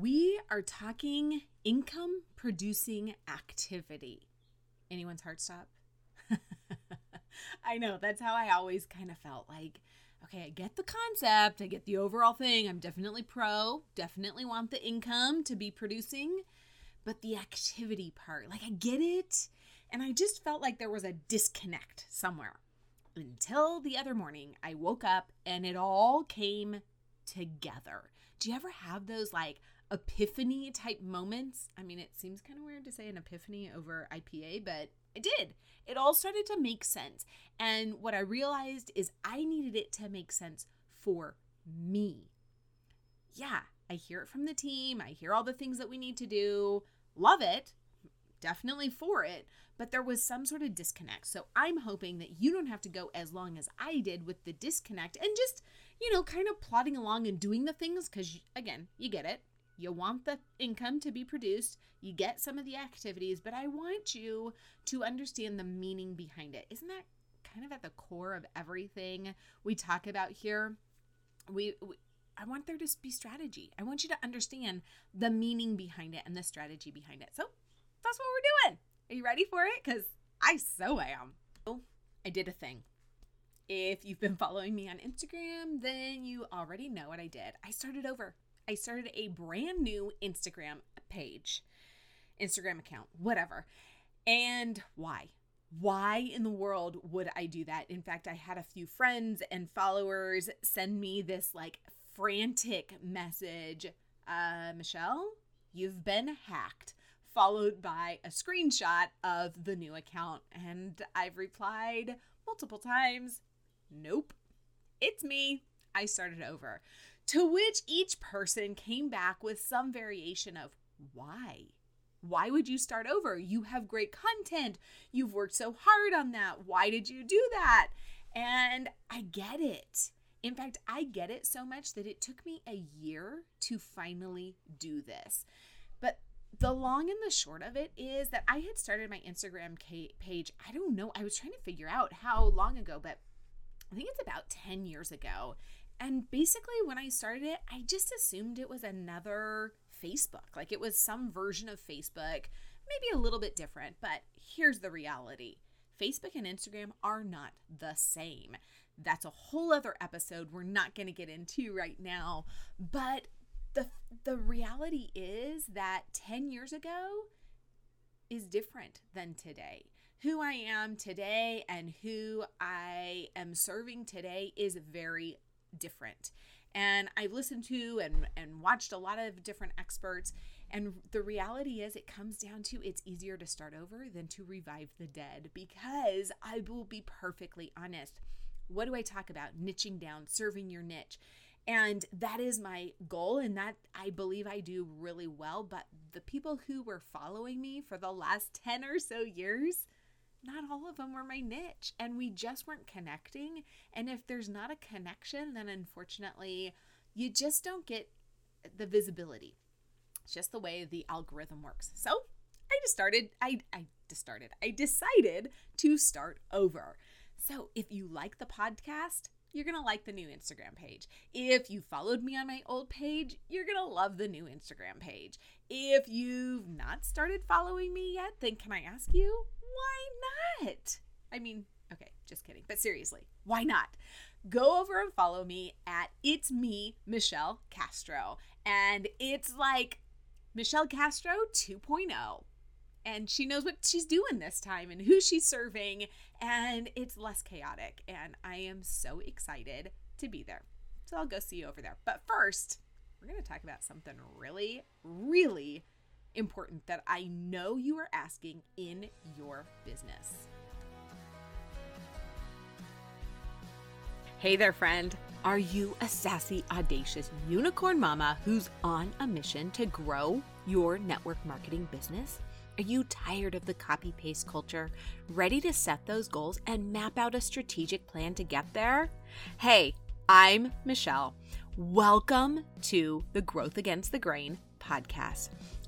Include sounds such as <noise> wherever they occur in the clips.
We are talking income producing activity. Anyone's heart stop? <laughs> I know, that's how I always kind of felt like, okay, I get the concept, I get the overall thing. I'm definitely pro, definitely want the income to be producing, but the activity part, like I get it. And I just felt like there was a disconnect somewhere until the other morning. I woke up and it all came together. Do you ever have those like epiphany type moments? I mean, it seems kind of weird to say an epiphany over IPA, but it did. It all started to make sense. And what I realized is I needed it to make sense for me. Yeah, I hear it from the team. I hear all the things that we need to do. Love it. Definitely for it. But there was some sort of disconnect. So I'm hoping that you don't have to go as long as I did with the disconnect and just, you know, kind of plodding along and doing the things because, again, you get it. You want the income to be produced, you get some of the activities, but I want you to understand the meaning behind it. Isn't that kind of at the core of everything we talk about here? We, we I want there to be strategy. I want you to understand the meaning behind it and the strategy behind it. So that's what we're doing. Are you ready for it? Because I so am. Oh, I did a thing. If you've been following me on Instagram, then you already know what I did. I started over. I started a brand new Instagram page, Instagram account, whatever. And why? Why in the world would I do that? In fact, I had a few friends and followers send me this like frantic message uh, Michelle, you've been hacked, followed by a screenshot of the new account. And I've replied multiple times, nope, it's me. I started over. To which each person came back with some variation of why. Why would you start over? You have great content. You've worked so hard on that. Why did you do that? And I get it. In fact, I get it so much that it took me a year to finally do this. But the long and the short of it is that I had started my Instagram page. I don't know. I was trying to figure out how long ago, but I think it's about 10 years ago. And basically, when I started it, I just assumed it was another Facebook. Like it was some version of Facebook, maybe a little bit different. But here's the reality Facebook and Instagram are not the same. That's a whole other episode we're not going to get into right now. But the, the reality is that 10 years ago is different than today who I am today and who I am serving today is very different. And I've listened to and, and watched a lot of different experts. And the reality is, it comes down to it's easier to start over than to revive the dead because I will be perfectly honest. What do I talk about? Niching down, serving your niche. And that is my goal, and that I believe I do really well. But the people who were following me for the last <laughs> 10 or so years, not all of them were my niche and we just weren't connecting. And if there's not a connection, then unfortunately, you just don't get the visibility. It's just the way the algorithm works. So I just started, I, I just started, I decided to start over. So if you like the podcast, you're going to like the new Instagram page. If you followed me on my old page, you're going to love the new Instagram page. If you've not started following me yet, then can I ask you, why not? I mean, okay, just kidding. But seriously, why not? Go over and follow me at It's Me, Michelle Castro. And it's like Michelle Castro 2.0. And she knows what she's doing this time and who she's serving. And it's less chaotic. And I am so excited to be there. So I'll go see you over there. But first, we're going to talk about something really, really important that I know you are asking in your business. Hey there, friend. Are you a sassy, audacious unicorn mama who's on a mission to grow your network marketing business? Are you tired of the copy paste culture, ready to set those goals and map out a strategic plan to get there? Hey, I'm Michelle. Welcome to the Growth Against the Grain podcast.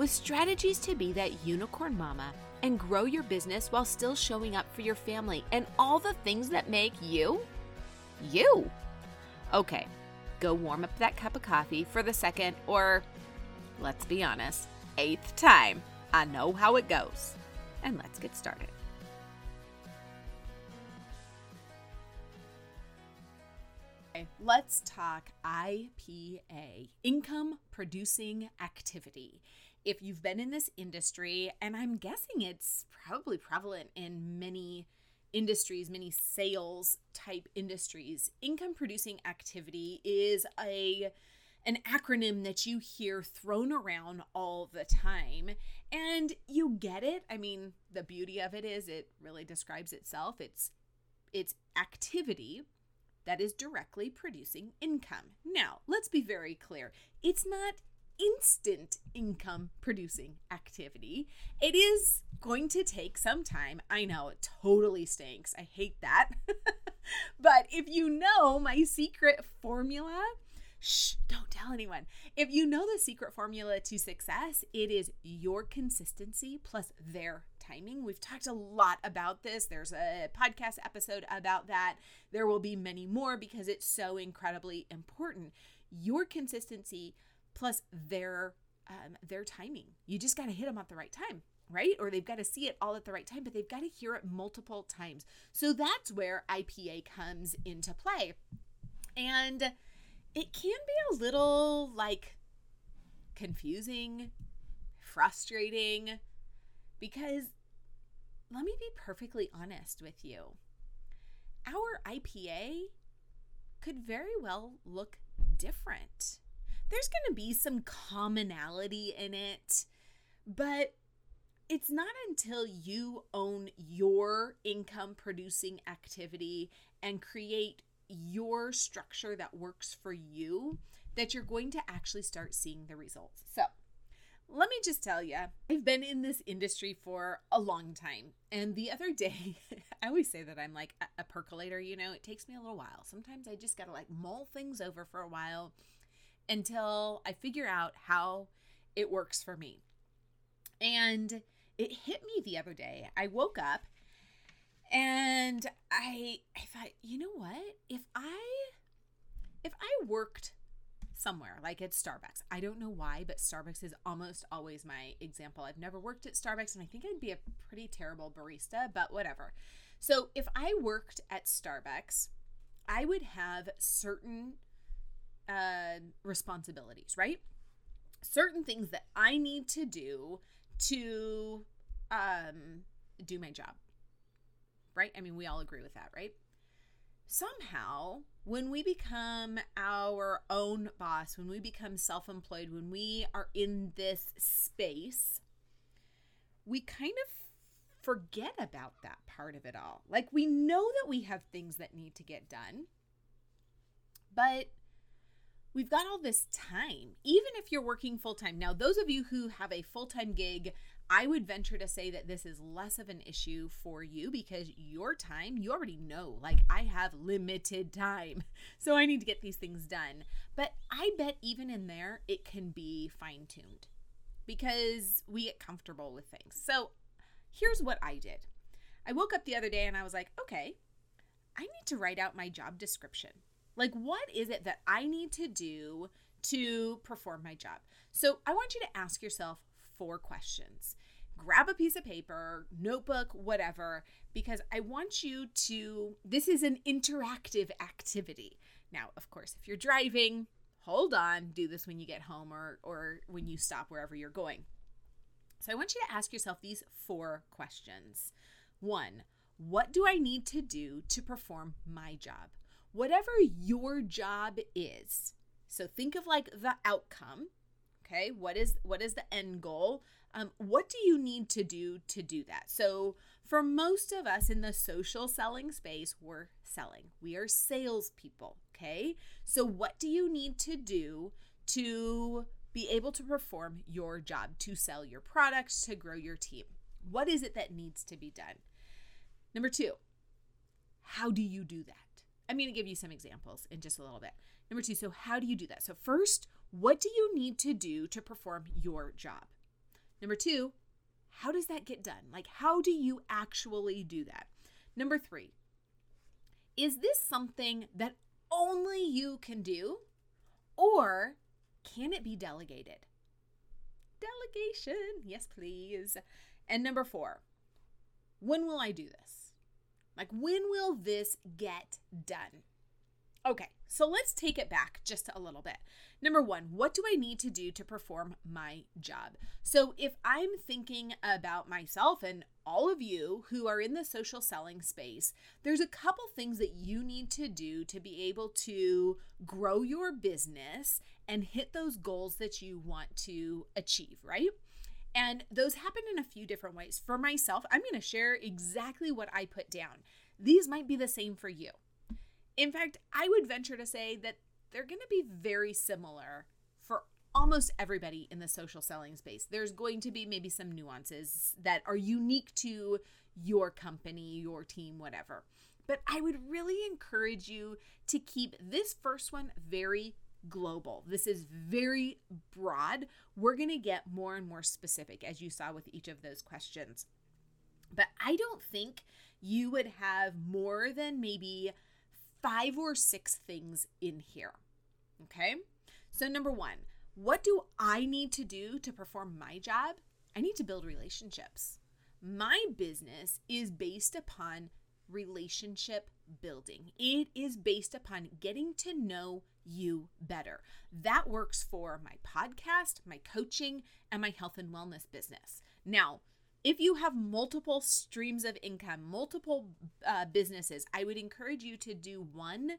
with strategies to be that unicorn mama and grow your business while still showing up for your family and all the things that make you you. Okay, go warm up that cup of coffee for the second, or let's be honest, eighth time. I know how it goes and let's get started. Let's talk IPA, income producing activity. If you've been in this industry, and I'm guessing it's probably prevalent in many industries, many sales type industries, income producing activity is a an acronym that you hear thrown around all the time and you get it. I mean, the beauty of it is it really describes itself. It's it's activity that is directly producing income. Now, let's be very clear. It's not instant income producing activity. It is going to take some time. I know it totally stinks. I hate that. <laughs> but if you know my secret formula, shh, don't tell anyone. If you know the secret formula to success, it is your consistency plus their timing. We've talked a lot about this. There's a podcast episode about that. There will be many more because it's so incredibly important. Your consistency plus their um, their timing. You just got to hit them at the right time right? Or they've got to see it all at the right time, but they've got to hear it multiple times. So that's where IPA comes into play. And it can be a little like confusing, frustrating, because let me be perfectly honest with you. Our IPA could very well look different. There's going to be some commonality in it, but it's not until you own your income producing activity and create your structure that works for you that you're going to actually start seeing the results. So, let me just tell you, I've been in this industry for a long time. And the other day, <laughs> I always say that I'm like a, percolator, you know, it takes me a little while. Sometimes I just got to like mull things over for a while until I figure out how it works for me. And it hit me the other day. I woke up and I I thought, you know what? If I if I worked somewhere like at Starbucks, I don't know why, but Starbucks is almost always my example. I've never worked at Starbucks and I think I'd be a pretty terrible barista, but whatever. So, if I worked at Starbucks, I would have certain uh, responsibilities, right? Certain things that I need to do to um, do my job right? I mean, we all agree with that, right? Somehow, when we become our own boss, when we become self employed, when we are in this space, we kind of forget about that part of it all. Like, we know that we have things that need to get done, but we've got all this time, even if you're working full time. Now, those of you who have a full time gig, I would venture to say that this is less of an issue for you because your time, you already know, like I have limited time. <laughs> So I need to get these things done. But I bet even in there, it can be fine tuned because we get comfortable with things. So here's what I did I woke up the other day and I was like, okay, I need to write out my job description. Like, what is it that I need to do to perform my job? So I want you to ask yourself four questions. Grab a piece of paper, notebook, whatever, because I want you to. This is an interactive activity. Now, of course, if you're driving, hold on, do this when you get home or, or when you stop wherever you're going. So I want you to ask yourself these four questions. One, what do I need to do to perform my job? Whatever your job is. So think of like the outcome okay what is what is the end goal um, what do you need to do to do that so for most of us in the social selling space we're selling we are salespeople okay so what do you need to do to be able to perform your job to sell your products to grow your team What is it that needs to be done? Number two, how do you do that? I'm going to give you some examples in just a little bit. Number two, so how do you do that? So, first, what do you need to do to perform your job? Number two, how does that get done? Like, how do you actually do that? Number three, is this something that only you can do? Or can it be delegated? Delegation, yes, please. And number four, when will I do this? Like, when will this get done? Okay, so let's take it back just a little bit. Number one, what do I need to do to perform my job? So, if I'm thinking about myself and all of you who are in the social selling space, there's a couple things that you need to do to be able to grow your business and hit those goals that you want to achieve, right? And those happen in a few different ways. For myself, I'm going to share exactly what I put down. These might be the same for you. In fact, I would venture to say that they're going to be very similar for almost everybody in the social selling space. There's going to be maybe some nuances that are unique to your company, your team, whatever. But I would really encourage you to keep this first one very global. This is very broad. We're going to get more and more specific as you saw with each of those questions. But I don't think you would have more than maybe five or six things in here. Okay? So, number one, what do I need to do to perform my job? I need to build relationships. My business is based upon relationship building. It is based upon getting to know you better. That works for my podcast, my coaching, and my health and wellness business. Now, if you have multiple streams of income, multiple uh, businesses, I would encourage you to do one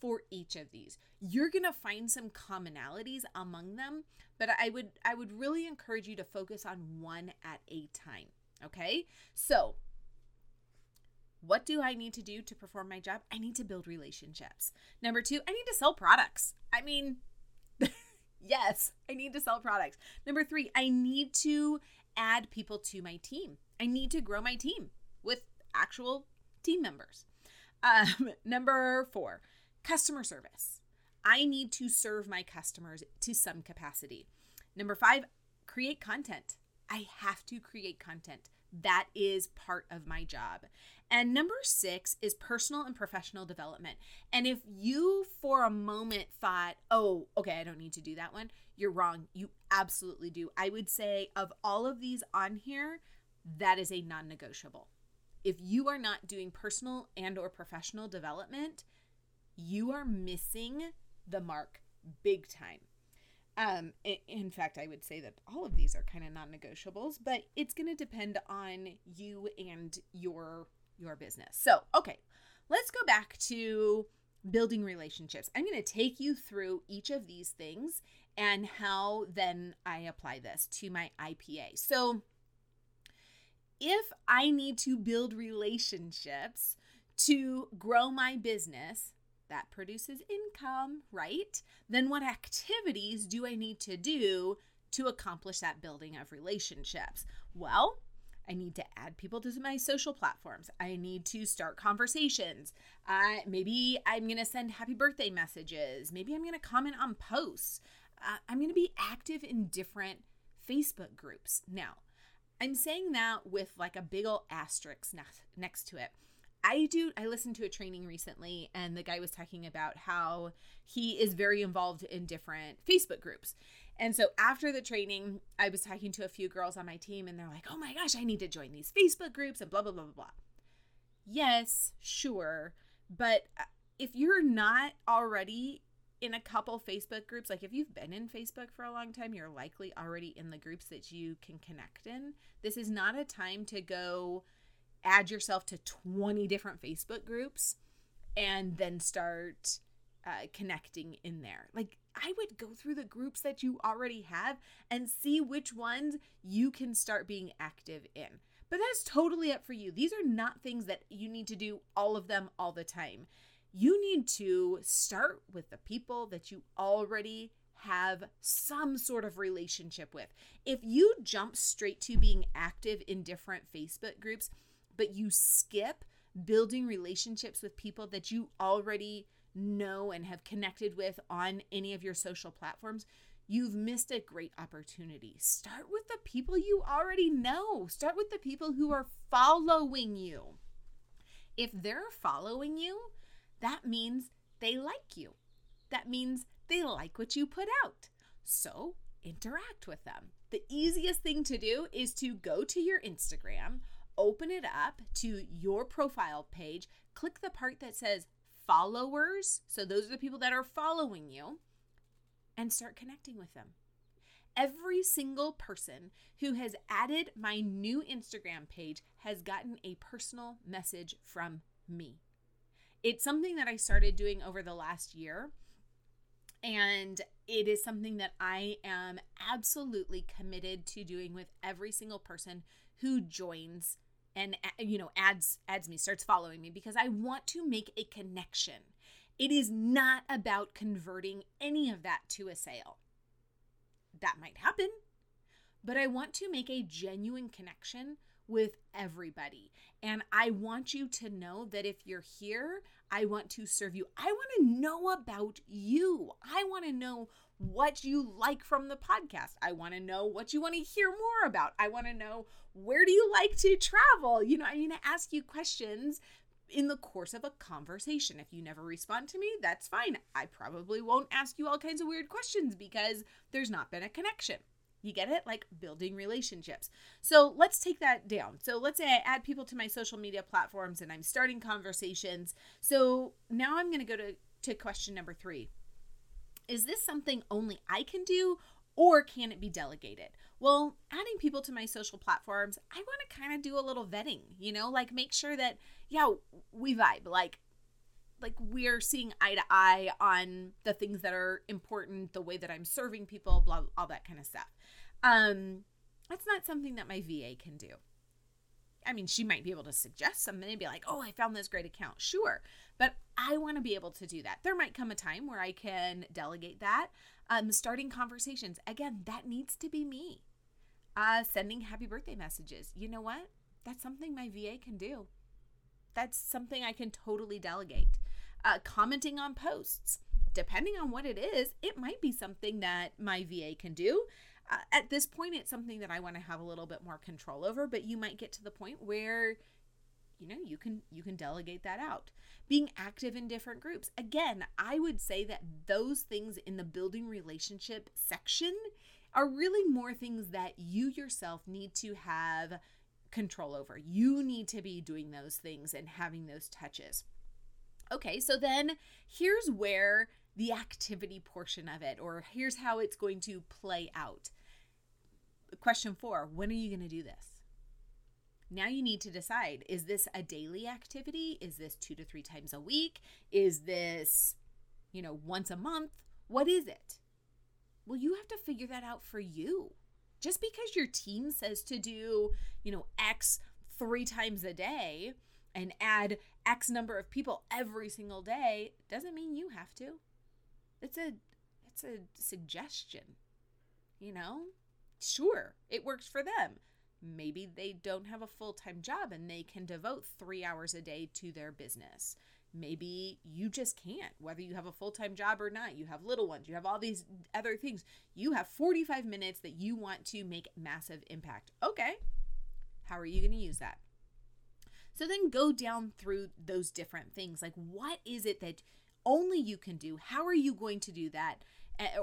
for each of these. You're going to find some commonalities among them, but I would I would really encourage you to focus on one at a time, okay? So, what do I need to do to perform my job? I need to build relationships. Number 2, I need to sell products. I mean, <laughs> yes, I need to sell products. Number 3, I need to add people to my team. I need to grow my team with actual team members. Um, <laughs> number four, customer service. I need to serve my customers to some capacity. Number five, create content. I have to create content. That is part of my job. And number six is personal and professional development. And if you for a moment thought, oh, okay, I don't need to do that one, you're wrong. You absolutely do. I would say of all of these on here, that is a non-negotiable. If you are not doing personal and or professional development, you are missing the mark big time. Um, in fact, I would say that all of these are kind of non-negotiables, but it's going to depend on you and your your business. So, okay, let's go back to building relationships. I'm going to take you through each of these things and how then I apply this to my IPA. So, if I need to build relationships to grow my business, that produces income, right? Then what activities do I need to do to accomplish that building of relationships? Well, I need to add people to my social platforms. I need to start conversations. Uh, maybe I'm going to send happy birthday messages. Maybe I'm going to comment on posts. Uh, I'm going to be active in different Facebook groups. Now, I'm saying that with like a big old asterisk next to it. I do I listened to a training recently and the guy was talking about how he is very involved in different Facebook groups. And so after the training, I was talking to a few girls on my team and they're like, "Oh my gosh, I need to join these Facebook groups and blah blah blah blah blah." Yes, sure, but uh, if you're not already in a couple Facebook groups, like if you've been in Facebook for a long time, you're likely already in the groups that you can connect in. This is not a time to go add yourself to 20 different Facebook groups and then start uh, connecting in there. Like, I would go through the groups that you already have and see which ones you can start being active in. But that's totally up for you. These are not things that you need to do all of them all the time. You need to start with the people that you already have some sort of relationship with. If you jump straight to being active in different Facebook groups, but you skip building relationships with people that you already know and have connected with on any of your social platforms, you've missed a great opportunity. Start with the people you already know, start with the people who are following you. If they're following you, that means they like you. That means they like what you put out. So interact with them. The easiest thing to do is to go to your Instagram, open it up to your profile page, click the part that says followers. So those are the people that are following you, and start connecting with them. Every single person who has added my new Instagram page has gotten a personal message from me. It's something that I started doing over the last year and it is something that I am absolutely committed to doing with every single person who joins and you know adds adds me starts following me because I want to make a connection. It is not about converting any of that to a sale. That might happen, but I want to make a genuine connection with everybody. And I want you to know that if you're here, I want to serve you. I want to know about you. I want to know what you like from the podcast. I want to know what you want to hear more about. I want to know where do you like to travel? You know, I'm going to ask you questions in the course of a conversation. If you never respond to me, that's fine. I probably won't ask you all kinds of weird questions because there's not been a connection. You get it? Like building relationships. So let's take that down. So let's say I add people to my social media platforms and I'm starting conversations. So now I'm going to go to to question number 3. Is this something only I can do or can it be delegated? Well, adding people to my social platforms, I want to kind of do a little vetting, you know, like make sure that yeah, we vibe. Like like we're seeing eye to eye on the things that are important, the way that I'm serving people, blah, all that kind of stuff. Um, that's not something that my VA can do. I mean, she might be able to suggest something and be like, oh, I found this great account. Sure. But I want to be able to do that. There might come a time where I can delegate that. Um, starting conversations. Again, that needs to be me. Uh, sending happy birthday messages. You know what? That's something my VA can do. That's something I can totally delegate uh, commenting on posts. Depending on what it is, it might be something that my VA can do. Uh, at this point, it's something that I want to have a little bit more control over, but you might get to the point where you know you can you can delegate that out. Being active in different groups again i would say that those things in the building relationship section are really more things that you yourself need to have control over. You need to be doing those things and having those touches. Okay, so then here's where the activity portion of it, or here's how it's going to play out. Question four When are you going to do this? Now you need to decide is this a daily activity? Is this two to three times a week? Is this, you know, once a month? What is it? Well, you have to figure that out for you. Just because your team says to do, you know, X three times a day and add X number of people every single day doesn't mean you have to. It's a it's a suggestion. You know? Sure, it works for them. Maybe they don't have a full-time job and they can devote 3 hours a day to their business. Maybe you just can't, whether you have a full time job or not. You have little ones, you have all these other things. You have 45 minutes that you want to make massive impact. Okay. How are you going to use that? So then go down through those different things. Like, what is it that only you can do? How are you going to do that?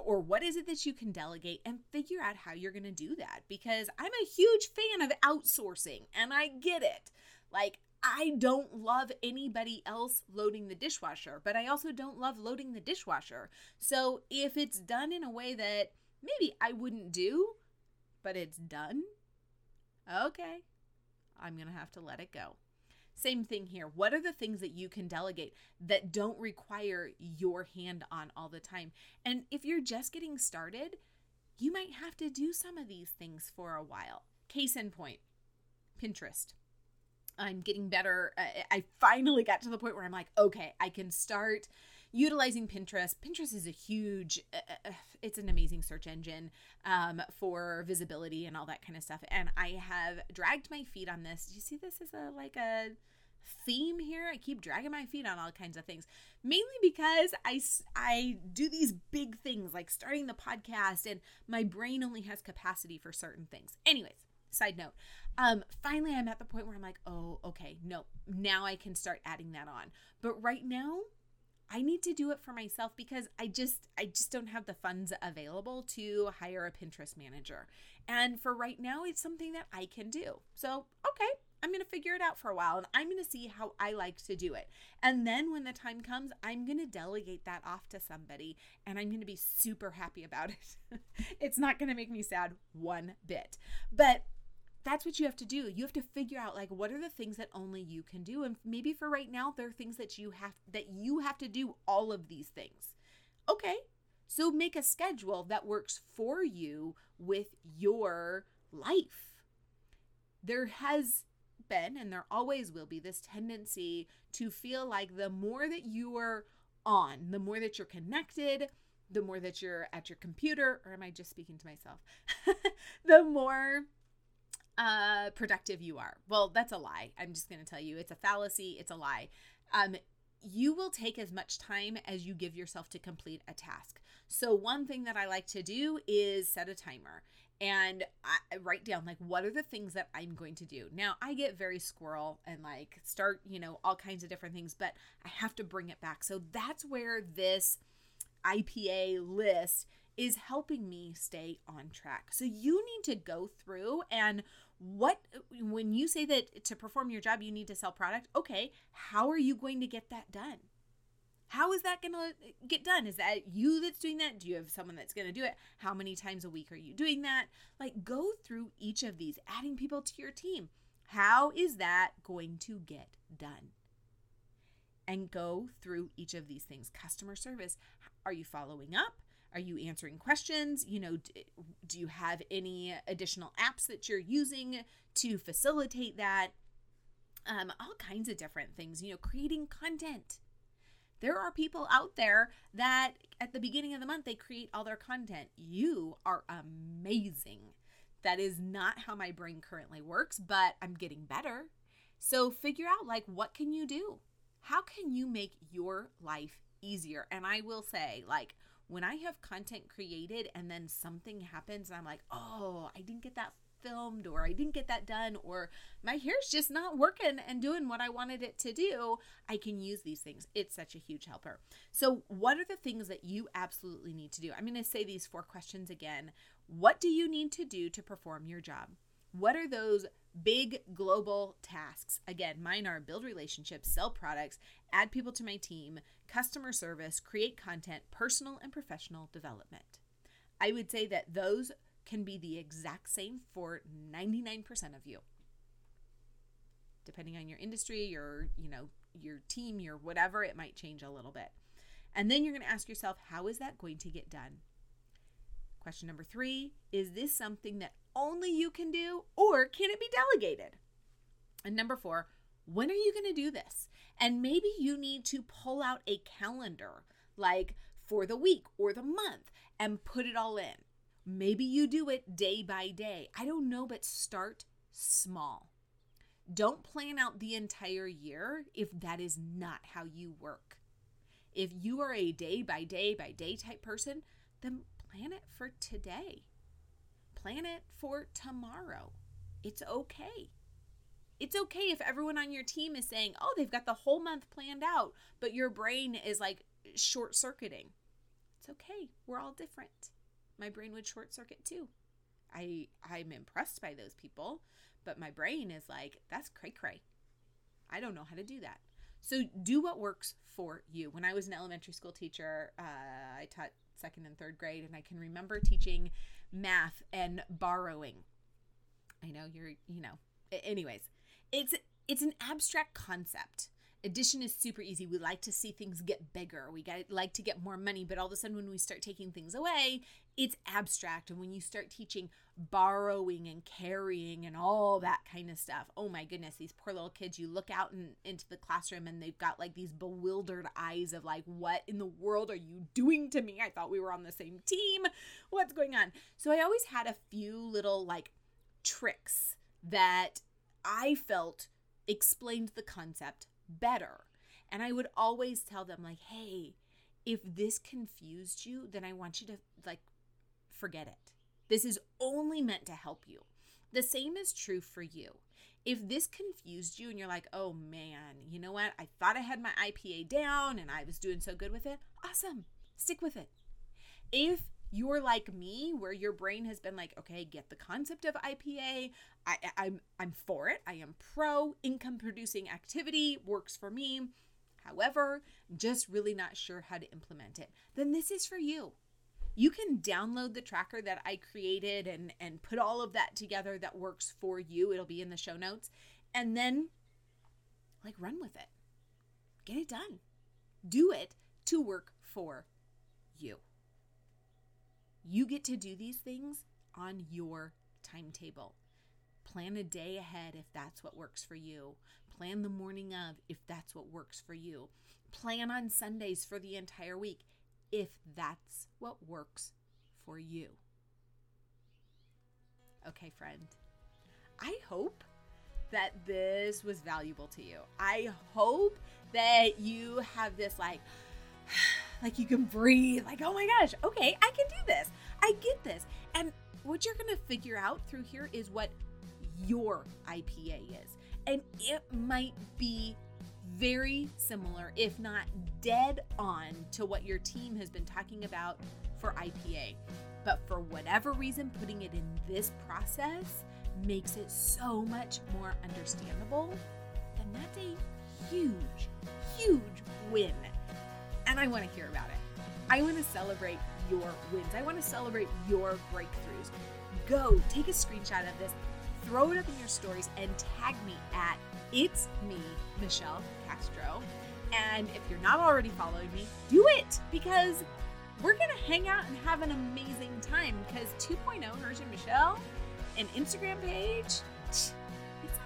Or what is it that you can delegate and figure out how you're going to do that? Because I'm a huge fan of outsourcing and I get it. Like, I don't love anybody else loading the dishwasher, but I also don't love loading the dishwasher. So if it's done in a way that maybe I wouldn't do, but it's done, okay, I'm going to have to let it go. Same thing here. What are the things that you can delegate that don't require your hand on all the time? And if you're just getting started, you might have to do some of these things for a while. Case in point Pinterest. I'm getting better. I finally got to the point where I'm like, okay, I can start utilizing Pinterest. Pinterest is a huge, uh, uh, it's an amazing search engine um, for visibility and all that kind of stuff. And I have dragged my feet on this. Do you see this as a like a theme here? I keep dragging my feet on all kinds of things, mainly because I I do these big things like starting the podcast, and my brain only has capacity for certain things. Anyways, side note. Um, finally, I'm at the point where I'm like, oh, okay, no, now I can start adding that on. But right now, I need to do it for myself because I just I just don't have the funds available to hire a Pinterest manager. And for right now it's something that I can do. So, okay, I'm going to figure it out for a while and I'm going to see how I like to do it. And then when the time comes, I'm going to delegate that off to somebody and I'm going to be super happy about it. <laughs> it's not going to make me sad one bit. But that's what you have to do. You have to figure out like what are the things that only you can do and maybe for right now there are things that you have that you have to do all of these things. Okay. So make a schedule that works for you with your life. There has been and there always will be this tendency to feel like the more that you are on, the more that you're connected, the more that you're at your computer, or am I just speaking to myself? <laughs> the more uh, productive you are. Well, that's a lie. I'm just going to tell you it's a fallacy, it's a lie. Um, you will take as much time as you give yourself to complete a task. So, one thing that I like to do is set a timer and I write down like what are the things that I'm going to do. Now, I get very squirrel and like start, you know, all kinds of different things, but I have to bring it back. So, that's where this IPA list is helping me stay on track. So, you need to go through and what when you say that to perform your job you need to sell product okay how are you going to get that done? How is that going to get done? Is that you that's doing that? Do you have someone that's going to do it? How many times a week are you doing that? Like go through each of these adding people to your team. How is that going to get done? And go through each of these things. Customer service are you following up are you answering questions? You know, do you have any additional apps that you're using to facilitate that? Um, all kinds of different things, you know, creating content. There are people out there that at the beginning of the month they create all their content. You are amazing. That is not how my brain currently works, but I'm getting better. So figure out like what can you do? How can you make your life easier? And I will say like when I have content created and then something happens and I'm like, oh, I didn't get that filmed or I didn't get that done or my hair's just not working and doing what I wanted it to do, I can use these things. It's such a huge helper. So, what are the things that you absolutely need to do? I'm going to say these four questions again. What do you need to do to perform your job? What are those big global tasks. Again, mine are build relationships, sell products, add people to my team, customer service, create content, personal and professional development. I would say that those can be the exact same for 99% of you. Depending on your industry, your, you know, your team, your whatever, it might change a little bit. And then you're going to ask yourself, how is that going to get done? Question number 3, is this something that only you can do, or can it be delegated? And number four, when are you going to do this? And maybe you need to pull out a calendar, like for the week or the month, and put it all in. Maybe you do it day by day. I don't know, but start small. Don't plan out the entire year if that is not how you work. If you are a day by day by day type person, then plan it for today plan it for tomorrow. It's okay. It's okay if everyone on your team is saying, oh, they've got the whole month planned out, but your brain is like short circuiting. It's okay. We're all different. My brain would short circuit too. I I'm impressed by those people, but my brain is like, that's cray cray. I don't know how to do that. So do what works for you. When I was an elementary school teacher, uh, I taught second and third grade, and I can remember teaching math and borrowing. I know you're, you know, anyways, it's it's an abstract concept. Addition is super easy. We like to see things get bigger. We got like to get more money, but all of a sudden when we start taking things away, it's abstract. And when you start teaching borrowing and carrying and all that kind of stuff, oh my goodness, these poor little kids, you look out in, into the classroom and they've got like these bewildered eyes of like, what in the world are you doing to me? I thought we were on the same team. What's going on? So I always had a few little like tricks that I felt explained the concept better. And I would always tell them, like, hey, if this confused you, then I want you to like forget it. This is only meant to help you. The same is true for you. If this confused you and you're like, oh man, you know what? I thought I had my IPA down and I was doing so good with it, awesome. Stick with it. If you're like me where your brain has been like okay get the concept of ipa I, i'm i'm for it i am pro income producing activity works for me however just really not sure how to implement it then this is for you you can download the tracker that I created and and put all of that together that works for you. It'll be in the show notes. And then like run with it. Get it done. Do it to work for you. You get to do these things on your timetable. Plan a day ahead if that's what works for you. Plan the morning of if that's what works for you. Plan on Sundays for the entire week if that's what works for you. Okay, friend. I hope that this was valuable to you. I hope that you have this like <sighs> <sighs> like you can breathe like oh my gosh okay i can do this i get this and what you're going to figure out through here is what your ipa is and it might be very similar, if not dead on, to what your team has been talking about for IPA. But for whatever reason, putting it in this process makes it so much more understandable. And that's a huge, huge win. And I want to hear about it. I want to celebrate your wins. I want to celebrate your breakthroughs. Go take a screenshot of this, throw it up in your stories, and tag me at it's me, Michelle Castro. And if you're not already following me, do it because we're going to hang out and have an amazing time because 2.0 version Michelle, an Instagram page, it's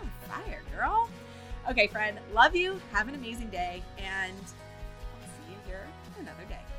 on fire, girl. Okay, friend, love you. Have an amazing day, and another day.